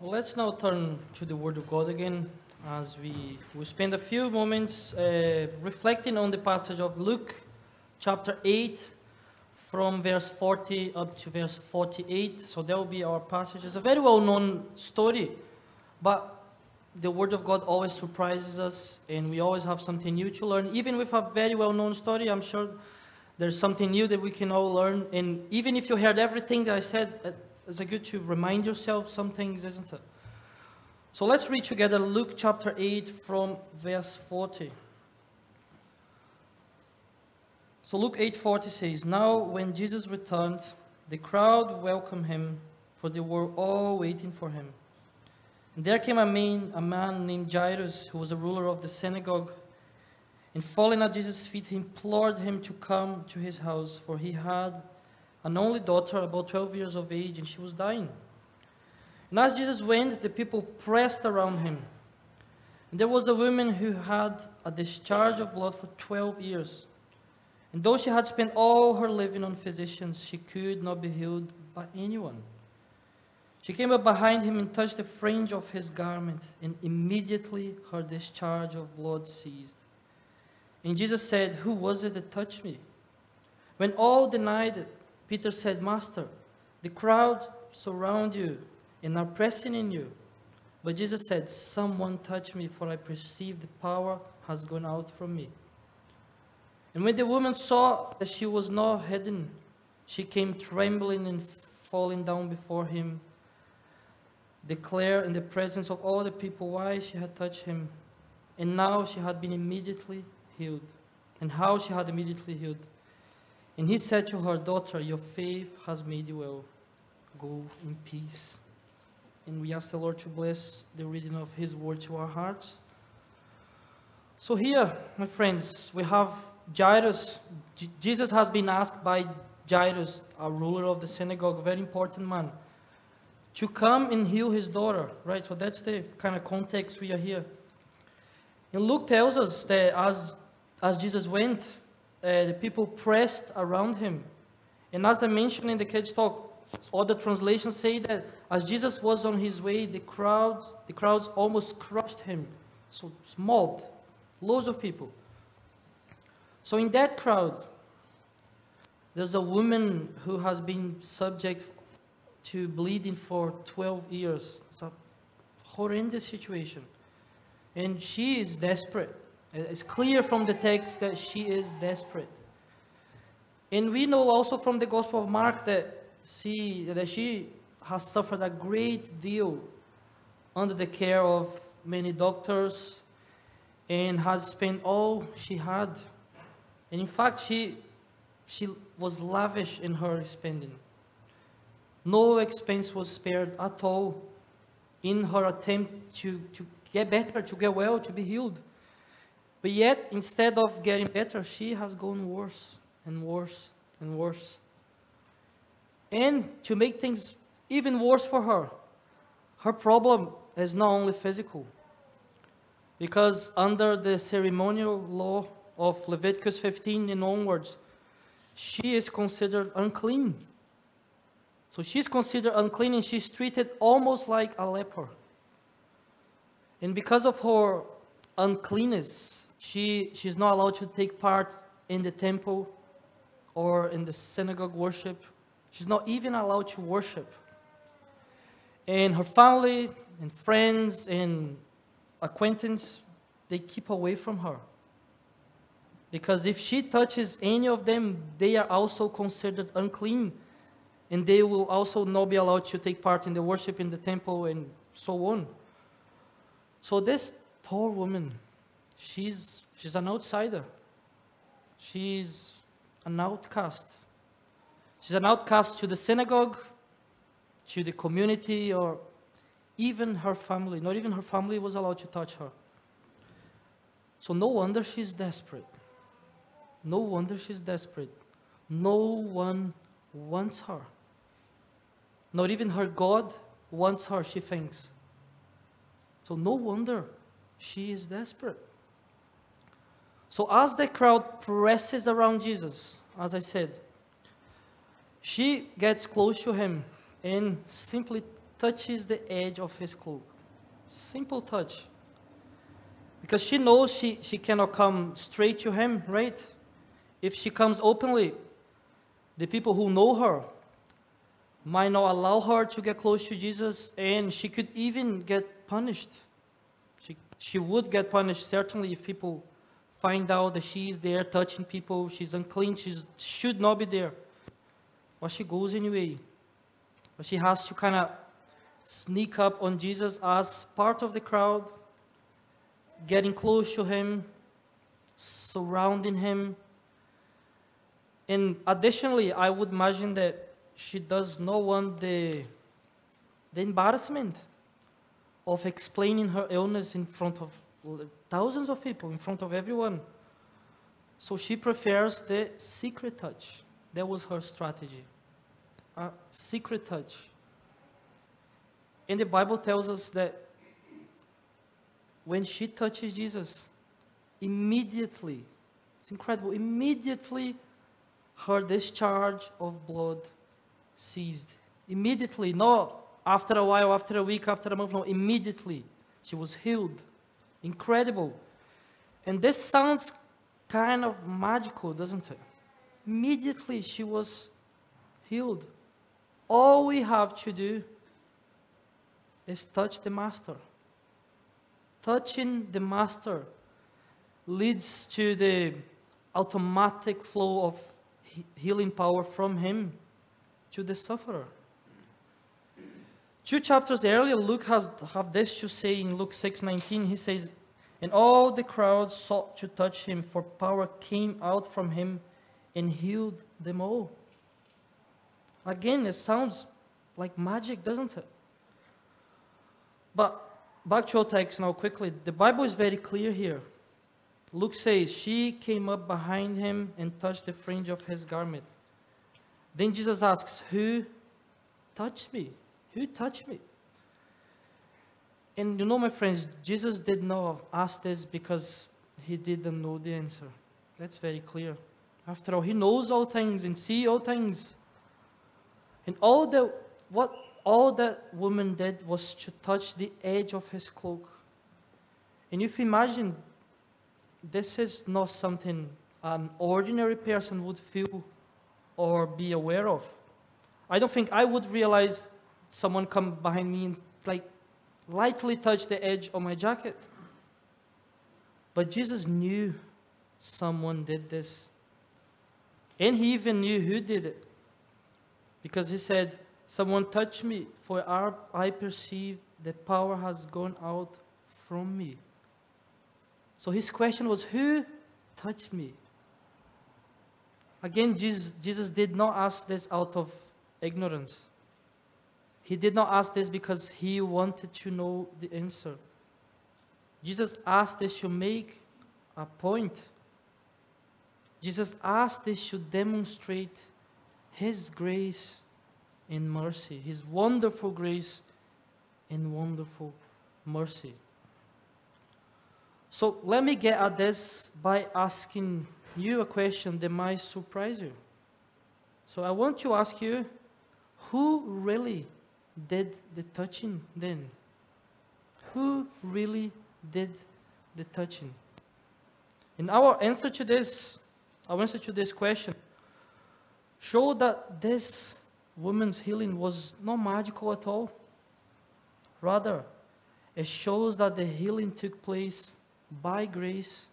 Well, let's now turn to the Word of God again as we, we spend a few moments uh, reflecting on the passage of Luke chapter 8 from verse 40 up to verse 48. So that will be our passage. It's a very well known story, but the Word of God always surprises us and we always have something new to learn. Even with a very well known story, I'm sure there's something new that we can all learn. And even if you heard everything that I said, uh, it's good to remind yourself some things, isn't it? So let's read together Luke chapter 8 from verse 40. So Luke 8:40 says, "Now when Jesus returned, the crowd welcomed him, for they were all waiting for him. And there came a man, a man named Jairus, who was a ruler of the synagogue. And falling at Jesus' feet, he implored him to come to his house, for he had an only daughter, about 12 years of age, and she was dying. And as Jesus went, the people pressed around him. And there was a woman who had a discharge of blood for 12 years. And though she had spent all her living on physicians, she could not be healed by anyone. She came up behind him and touched the fringe of his garment, and immediately her discharge of blood ceased. And Jesus said, Who was it that touched me? When all denied it, Peter said, Master, the crowd surround you and are pressing in you. But Jesus said, Someone touched me, for I perceive the power has gone out from me. And when the woman saw that she was not hidden, she came trembling and falling down before him, declare in the presence of all the people why she had touched him, and now she had been immediately healed, and how she had immediately healed. And he said to her, Daughter, your faith has made you well. Go in peace. And we ask the Lord to bless the reading of his word to our hearts. So, here, my friends, we have Jairus. J- Jesus has been asked by Jairus, a ruler of the synagogue, a very important man, to come and heal his daughter, right? So, that's the kind of context we are here. And Luke tells us that as, as Jesus went, uh, the people pressed around him. And as I mentioned in the kids' talk, other translations say that as Jesus was on his way, the crowds, the crowds almost crushed him. So mob, loads of people. So in that crowd, there's a woman who has been subject to bleeding for 12 years. It's a horrendous situation. And she is desperate. Uh, it's clear from the text that she is desperate. And we know also from the Gospel of Mark that she, that she has suffered a great deal under the care of many doctors and has spent all she had. And in fact, she, she was lavish in her spending. No expense was spared at all in her attempt to, to get better, to get well, to be healed. But yet, instead of getting better, she has gone worse and worse and worse. And to make things even worse for her, her problem is not only physical. Because under the ceremonial law of Leviticus 15 and onwards, she is considered unclean. So she's considered unclean and she's treated almost like a leper. And because of her uncleanness, she, she's not allowed to take part in the temple or in the synagogue worship. She's not even allowed to worship. And her family and friends and acquaintance, they keep away from her. Because if she touches any of them, they are also considered unclean. And they will also not be allowed to take part in the worship in the temple and so on. So this poor woman, she's, she's an outsider. She's an outcast. She's an outcast to the synagogue, to the community, or even her family. Not even her family was allowed to touch her. So no wonder she's desperate. No wonder she's desperate. No one wants her. Not even her God wants her, she thinks. So no wonder she is desperate. So as the crowd presses around Jesus, as I said, she gets close to him and simply touches the edge of his cloak. Simple touch. Because she knows she, she cannot come straight to him, right? If she comes openly, the people who know her might not allow her to get close to Jesus, and she could even get punished. She, she would get punished, certainly, if people find out that she is there touching people, she's unclean, she should not be there. But she goes anyway. But she has to kind of sneak up on Jesus as part of the crowd, getting close to him, surrounding him. And additionally, I would imagine that she does not want the, the embarrassment of explaining her illness in front of thousands of people, in front of everyone. So she prefers the secret touch. That was her strategy. A secret touch. And the Bible tells us that when she touches Jesus, immediately, it's incredible, immediately her discharge of blood ceased. Immediately, not after a while, after a week, after a month, no, immediately. She was healed. Incredible. And this sounds kind of magical, doesn't it? Immediately she was healed. All we have to do is touch the Master. Touching the Master leads to the automatic flow of healing power from Him to the sufferer. Two chapters earlier, Luke has have this to say in Luke 6:19. He says, "And all the crowd sought to touch him, for power came out from him and healed them all." Again, it sounds like magic, doesn't it? But back to our text now quickly. The Bible is very clear here. Luke says, She came up behind him and touched the fringe of his garment. Then Jesus asks, Who touched me? Who touched me? And you know, my friends, Jesus did not ask this because he didn't know the answer. That's very clear. After all, he knows all things and see all things. And all that what all that woman did was to touch the edge of his cloak. And if you imagine this is not something an ordinary person would feel or be aware of. I don't think I would realize someone come behind me and like lightly touch the edge of my jacket. But Jesus knew someone did this. And he even knew who did it. Because he said, Someone touched me, for I perceive the power has gone out from me. So his question was, Who touched me? Again, Jesus, Jesus did not ask this out of ignorance. He did not ask this because he wanted to know the answer. Jesus asked this to make a point. Jesus asked this to demonstrate his grace and mercy, his wonderful grace and wonderful mercy. So let me get at this by asking you a question that might surprise you. So I want to ask you who really did the touching then? Who really did the touching? And our answer to this, our answer to this question, show that this woman's healing was not magical at all. Rather, it shows that the healing took place by grace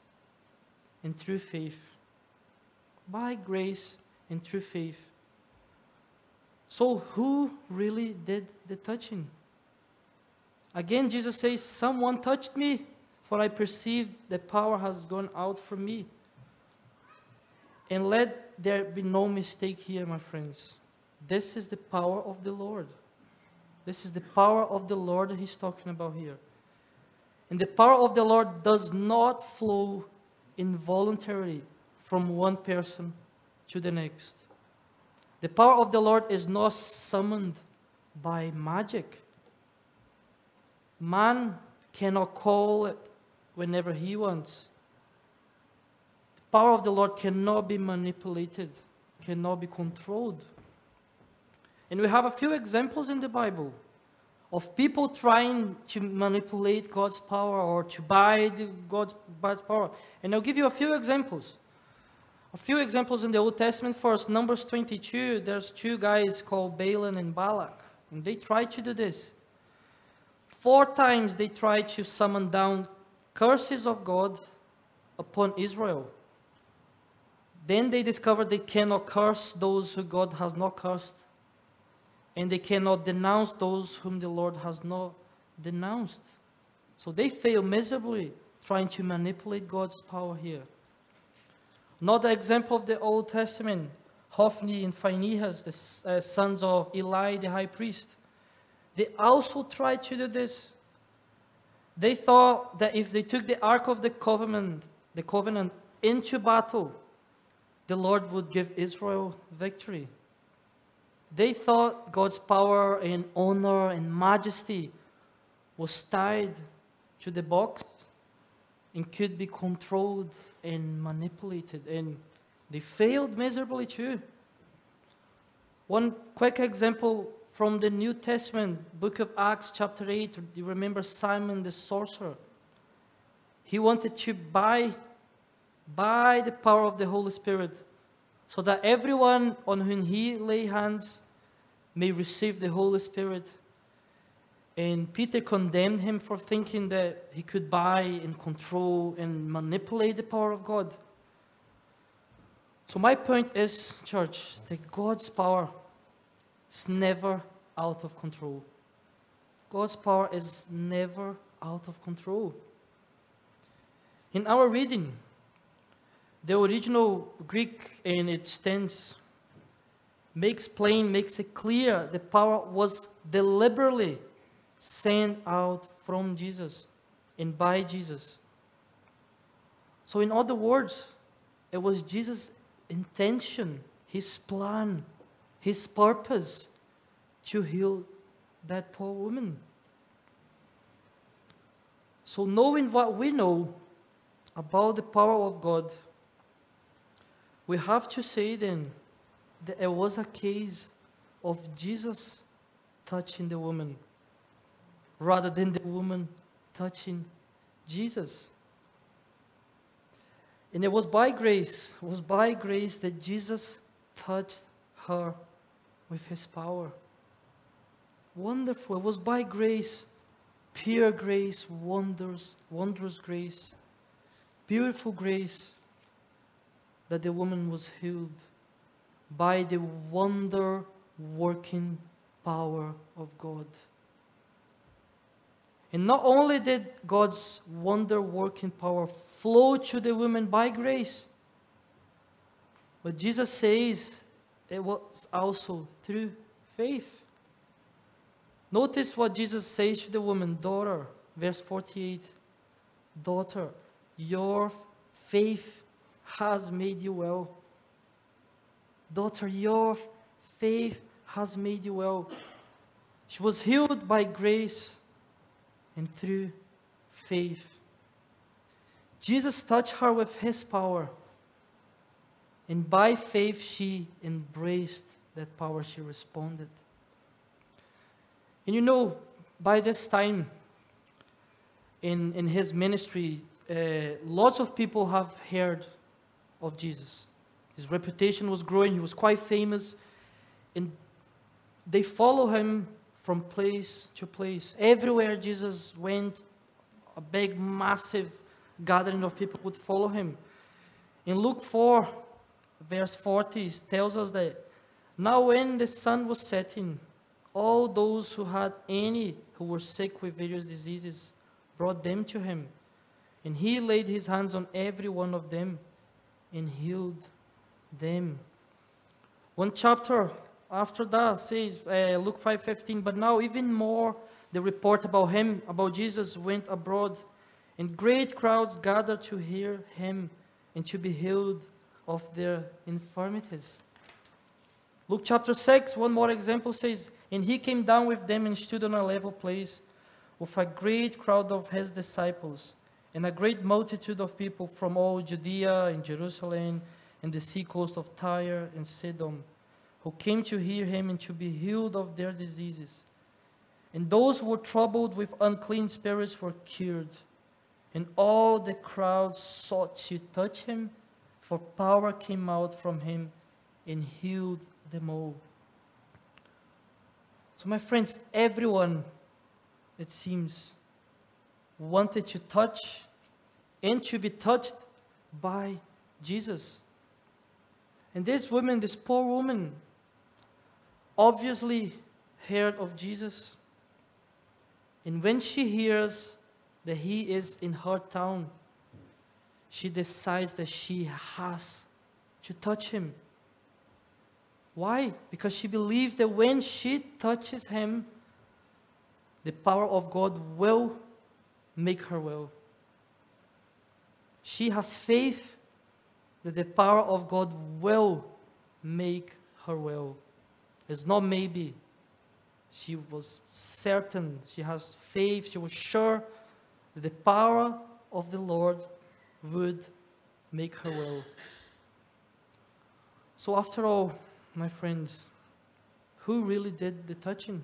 and through faith by grace and through faith. So, who really did the touching? Again, Jesus says, Someone touched me, for I perceive the power has gone out from me. And let there be no mistake here, my friends. This is the power of the Lord. This is the power of the Lord he's talking about here. And the power of the Lord does not flow involuntarily from one person to the next. The power of the Lord is not summoned by magic. Man cannot call it whenever he wants. The power of the Lord cannot be manipulated, cannot be controlled. And we have a few examples in the Bible of people trying to manipulate God's power or to buy God's, God's power. And I'll give you a few examples. A few examples in the Old Testament. First, Numbers 22, there's two guys called Balaam and Balak, and they tried to do this. Four times they tried to summon down curses of God upon Israel. Then they discovered they cannot curse those who God has not cursed, and they cannot denounce those whom the Lord has not denounced. So they fail miserably trying to manipulate God's power here. Another example of the Old Testament Hophni and Phinehas, the uh, sons of Eli the high priest. They also tried to do this. They thought that if they took the Ark of the Covenant, the covenant into battle, the Lord would give Israel victory. They thought God's power and honor and majesty was tied to the box and could be controlled and manipulated, and they failed miserably too. One quick example from the New Testament, book of Acts, chapter 8. Do you remember Simon the sorcerer? He wanted to buy, buy the power of the Holy Spirit so that everyone on whom he lay hands may receive the Holy Spirit. And Peter condemned him for thinking that he could buy and control and manipulate the power of God. So, my point is, church, that God's power is never out of control. God's power is never out of control. In our reading, the original Greek in its tense makes plain, makes it clear the power was deliberately sent out from Jesus and by Jesus. So, in other words, it was Jesus' intention, his plan, his purpose to heal that poor woman. So, knowing what we know about the power of God, we have to say then that it was a case of Jesus touching the woman rather than the woman touching Jesus. And it was by grace, it was by grace that Jesus touched her with his power. Wonderful. It was by grace, pure grace, wonders, wondrous grace, beautiful grace that the woman was healed by the wonder working power of God. And not only did God's wonder working power flow to the woman by grace, but Jesus says it was also through faith. Notice what Jesus says to the woman, daughter, verse 48 Daughter, your faith has made you well. Daughter, your faith has made you well. She was healed by grace and through faith. Jesus touched her with his power, and by faith she embraced that power, she responded. And you know, by this time in, in his ministry, uh, lots of people have heard of Jesus. His reputation was growing, he was quite famous, and they follow him from place to place. Everywhere Jesus went, a big, massive gathering of people would follow him. In Luke 4, verse 40, tells us that now when the sun was setting, all those who had any who were sick with various diseases brought them to him. And he laid his hands on every one of them and healed them. One chapter after that says, uh, Luke 5:15, but now even more the report about him, about Jesus, went abroad, and great crowds gathered to hear him and to be healed of their infirmities. Luke chapter 6, one more example says, And he came down with them and stood on a level place with a great crowd of his disciples and a great multitude of people from all Judea and Jerusalem and the seacoast of Tyre and Sidon, who came to hear him and to be healed of their diseases. And those who were troubled with unclean spirits were cured. And all the crowd sought to touch him, for power came out from him and healed them all. So, my friends, everyone, it seems, wanted to touch and to be touched by Jesus. And this woman, this poor woman, obviously heard of Jesus. And when she hears that he is in her town, she decides that she has to touch him. Why? Because she believes that when she touches him, the power of God will make her well. She has faith that the power of God will make her well. It's not maybe. She was certain, she has faith, she was sure that the power of the Lord would make her well. So, after all, my friends, who really did the touching?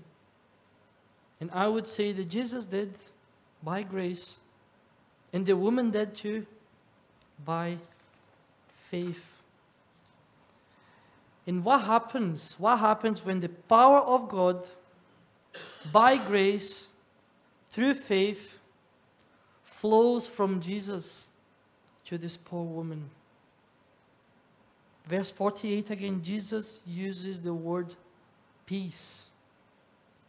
And I would say that Jesus did by grace, and the woman did too by faith. And what happens? What happens when the power of God, by grace, through faith, flows from Jesus to this poor woman? Verse 48 again, Jesus uses the word peace.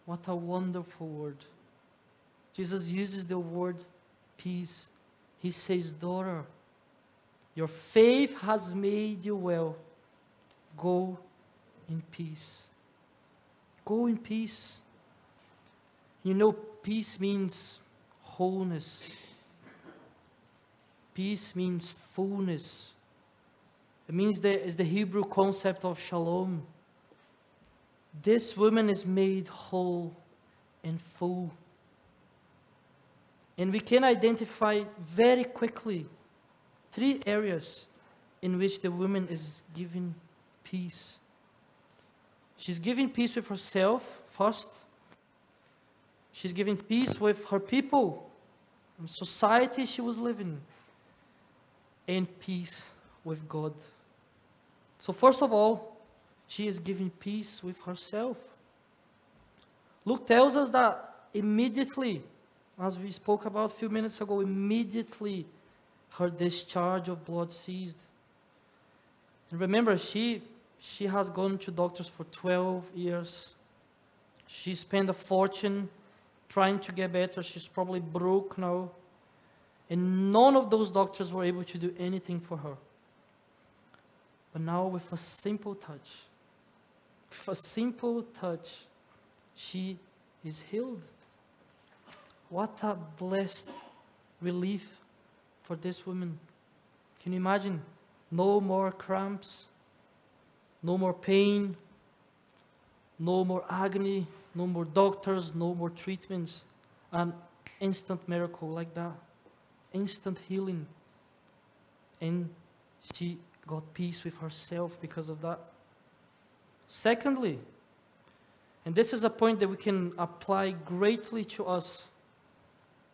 What a wonderful word. Jesus uses the word peace. He says, Daughter, your faith has made you well. Go in peace. Go in peace. You know, peace means wholeness. Peace means fullness. It means that is the Hebrew concept of shalom. This woman is made whole and full. And we can identify very quickly three areas in which the woman is given peace. She's giving peace with herself first. She's giving peace with her people, society she was living, and peace with God. So, first of all, she is giving peace with herself. Luke tells us that immediately, as we spoke about a few minutes ago, immediately her discharge of blood ceased. And remember, she, she has gone to doctors for 12 years. She spent a fortune trying to get better. She's probably broke now. And none of those doctors were able to do anything for her. But now, with a simple touch, with a simple touch, she is healed. What a blessed relief for this woman. Can you imagine? No more cramps, no more pain, no more agony, no more doctors, no more treatments. An instant miracle like that. Instant healing. And she got peace with herself because of that. Secondly, and this is a point that we can apply greatly to us.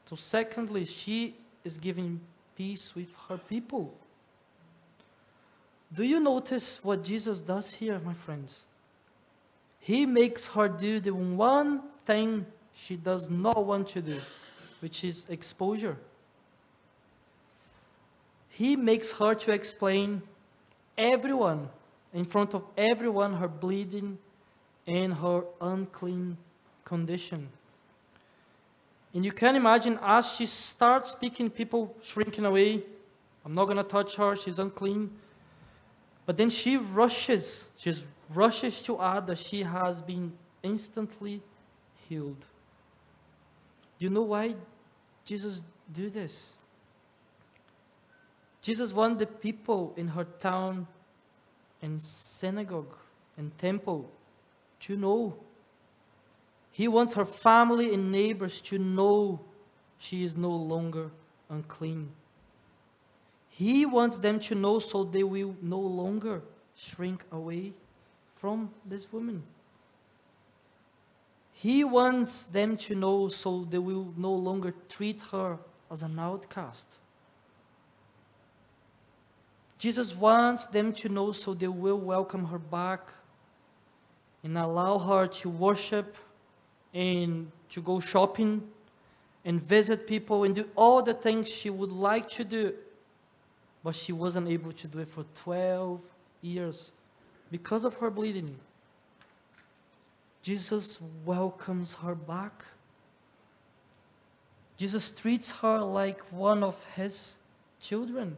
So, secondly, she is giving peace with her people. Do you notice what Jesus does here, my friends? He makes her do the one thing she does not want to do, which is exposure. He makes her to explain everyone, in front of everyone, her bleeding and her unclean condition. And you can imagine as she starts speaking, people shrinking away. I'm not going to touch her, she's unclean. But then she rushes, she rushes to add that she has been instantly healed. Do you know why Jesus do this? Jesus wanted the people in her town and synagogue and temple to know he wants her family and neighbors to know she is no longer unclean. He wants them to know so they will no longer shrink away from this woman. He wants them to know so they will no longer treat her as an outcast. Jesus wants them to know so they will welcome her back and allow her to worship and to go shopping and visit people and do all the things she would like to do, but she wasn't able to do it for 12 years because of her bleeding. Jesus welcomes her back. Jesus treats her like one of his children.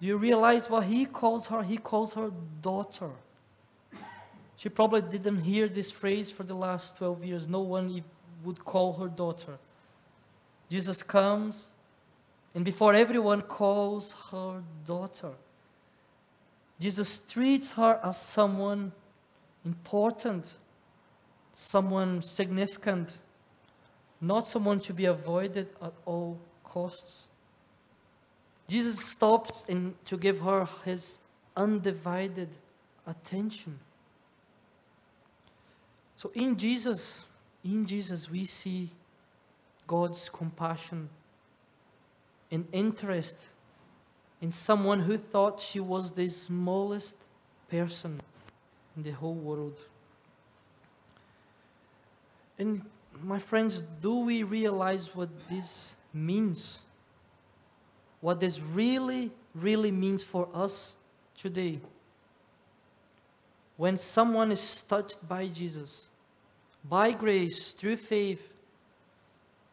Do you realize what he calls her? He calls her daughter. She probably didn't hear this phrase for the last 12 years. No one would call her daughter. Jesus comes, and before everyone calls her daughter, Jesus treats her as someone important, someone significant, not someone to be avoided at all costs. Jesus stops in, to give her his undivided attention. So in Jesus, in Jesus, we see God's compassion and interest in someone who thought she was the smallest person in the whole world. And my friends, do we realize what this means? What this really, really means for us today? When someone is touched by Jesus, by grace, through faith,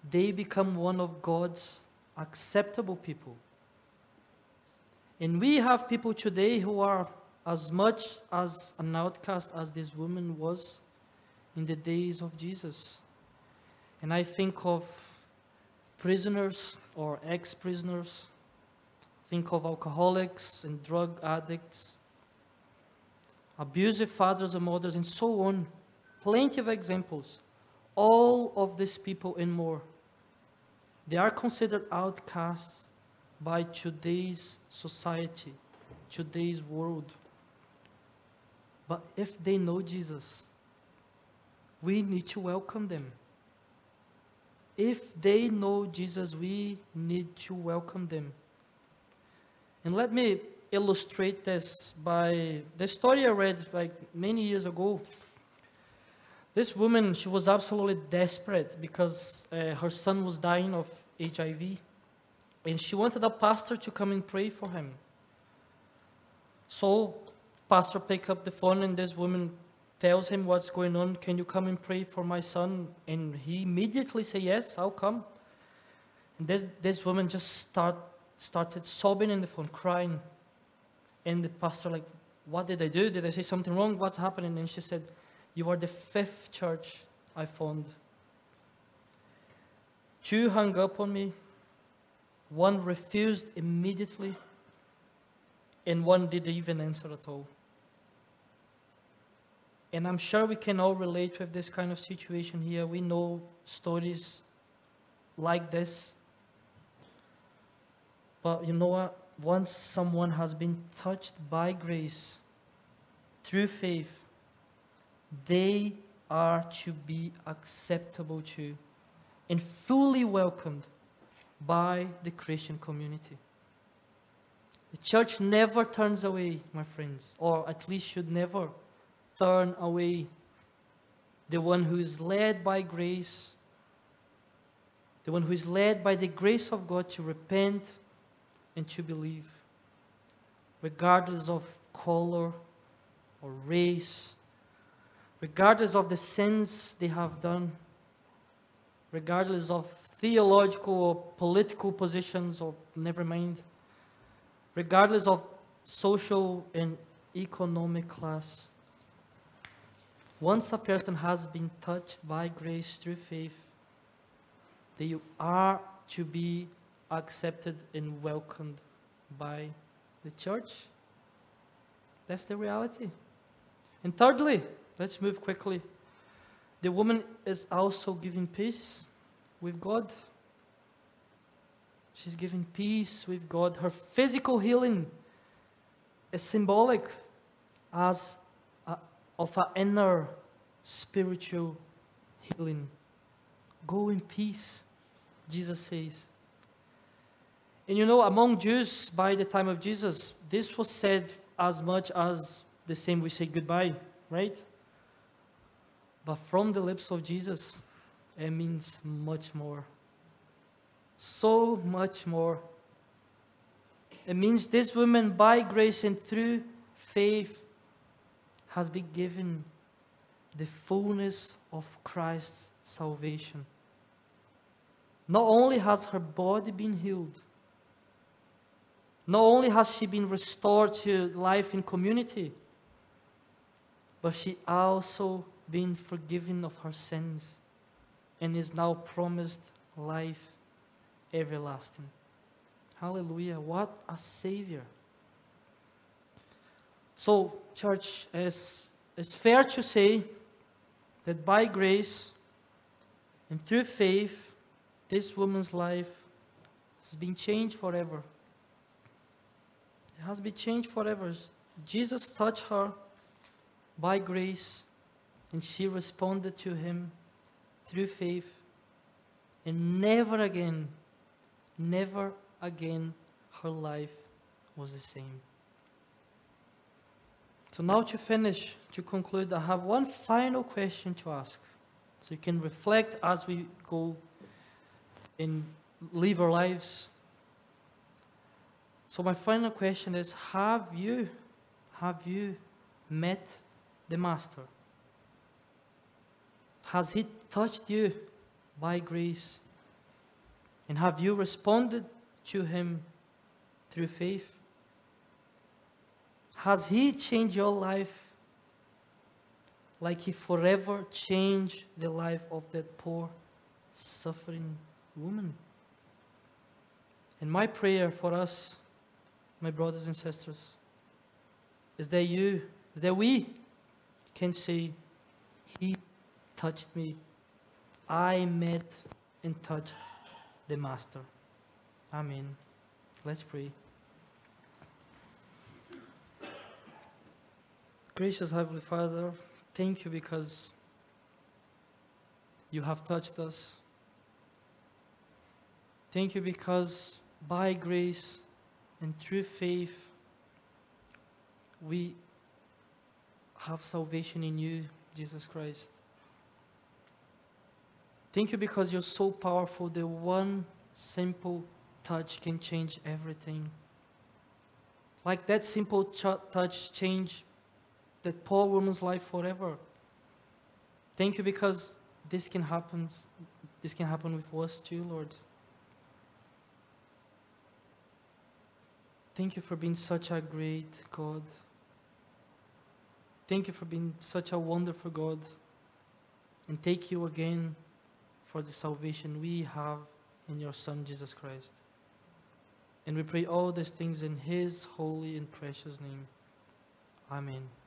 they become one of God's acceptable people. And we have people today who are as much as an outcast as this woman was in the days of Jesus. And I think of prisoners or ex prisoners, think of alcoholics and drug addicts, abusive fathers and mothers, and so on. Plenty of examples. All of these people and more. They are considered outcasts by today's society, today's world. But if they know Jesus, we need to welcome them. If they know Jesus, we need to welcome them. And let me illustrate this by the story I read like many years ago this woman, she was absolutely desperate because uh, her son was dying of HIV. And she wanted a pastor to come and pray for him. So, pastor picked up the phone and this woman tells him what's going on. Can you come and pray for my son? And he immediately said, yes, I'll come. And this, this woman just start, started sobbing in the phone, crying. And the pastor like, what did I do? Did I say something wrong? What's happening? And she said, you are the fifth church I found. Two hung up on me, one refused immediately, and one didn't even answer at all. And I'm sure we can all relate with this kind of situation here. We know stories like this. But you know what? Once someone has been touched by grace through faith, they are to be acceptable to and fully welcomed by the Christian community. The church never turns away, my friends, or at least should never turn away the one who is led by grace, the one who is led by the grace of God to repent and to believe, regardless of color or race regardless of the sins they have done, regardless of theological or political positions, or never mind, regardless of social and economic class. Once a person has been touched by grace through faith, they are to be accepted and welcomed by the church. That's the reality. And thirdly, Let's move quickly. The woman is also giving peace with God. She's giving peace with God. Her physical healing is symbolic as a, of an inner spiritual healing. Go in peace, Jesus says. And you know, among Jews by the time of Jesus, this was said as much as the same we say goodbye, right? But from the lips of Jesus, it means much more. So much more. It means this woman, by grace and through faith, has been given the fullness of Christ's salvation. Not only has her body been healed, not only has she been restored to life in community, but she also been forgiven of her sins and is now promised life everlasting. Hallelujah. What a Savior. So, church, it's, it's fair to say that by grace and through faith, this woman's life has been changed forever. It has been changed forever. Jesus touched her by grace, and she responded to him through faith. And never again, never again, her life was the same. So, now to finish, to conclude, I have one final question to ask. So, you can reflect as we go and live our lives. So, my final question is Have you, have you met the Master? Has He touched you by grace? And have you responded to Him through faith? Has He changed your life like He forever changed the life of that poor, suffering woman? And my prayer for us, my brothers and sisters, is that you, is that we can say, touched me. I met and touched the Master. Amen. Let's pray. Gracious Heavenly Father, thank you because you have touched us. Thank you because by grace and through faith, we have salvation in you, Jesus Christ. Thank you because you're so powerful The one simple touch can change everything. Like that simple ch- touch changed that poor woman's life forever. Thank you because this can happen. This can happen with us too, Lord. Thank you for being such a great God. Thank you for being such a wonderful God. And thank you again for the salvation we have in your Son, Jesus Christ. And we pray all these things in His holy and precious name. Amen.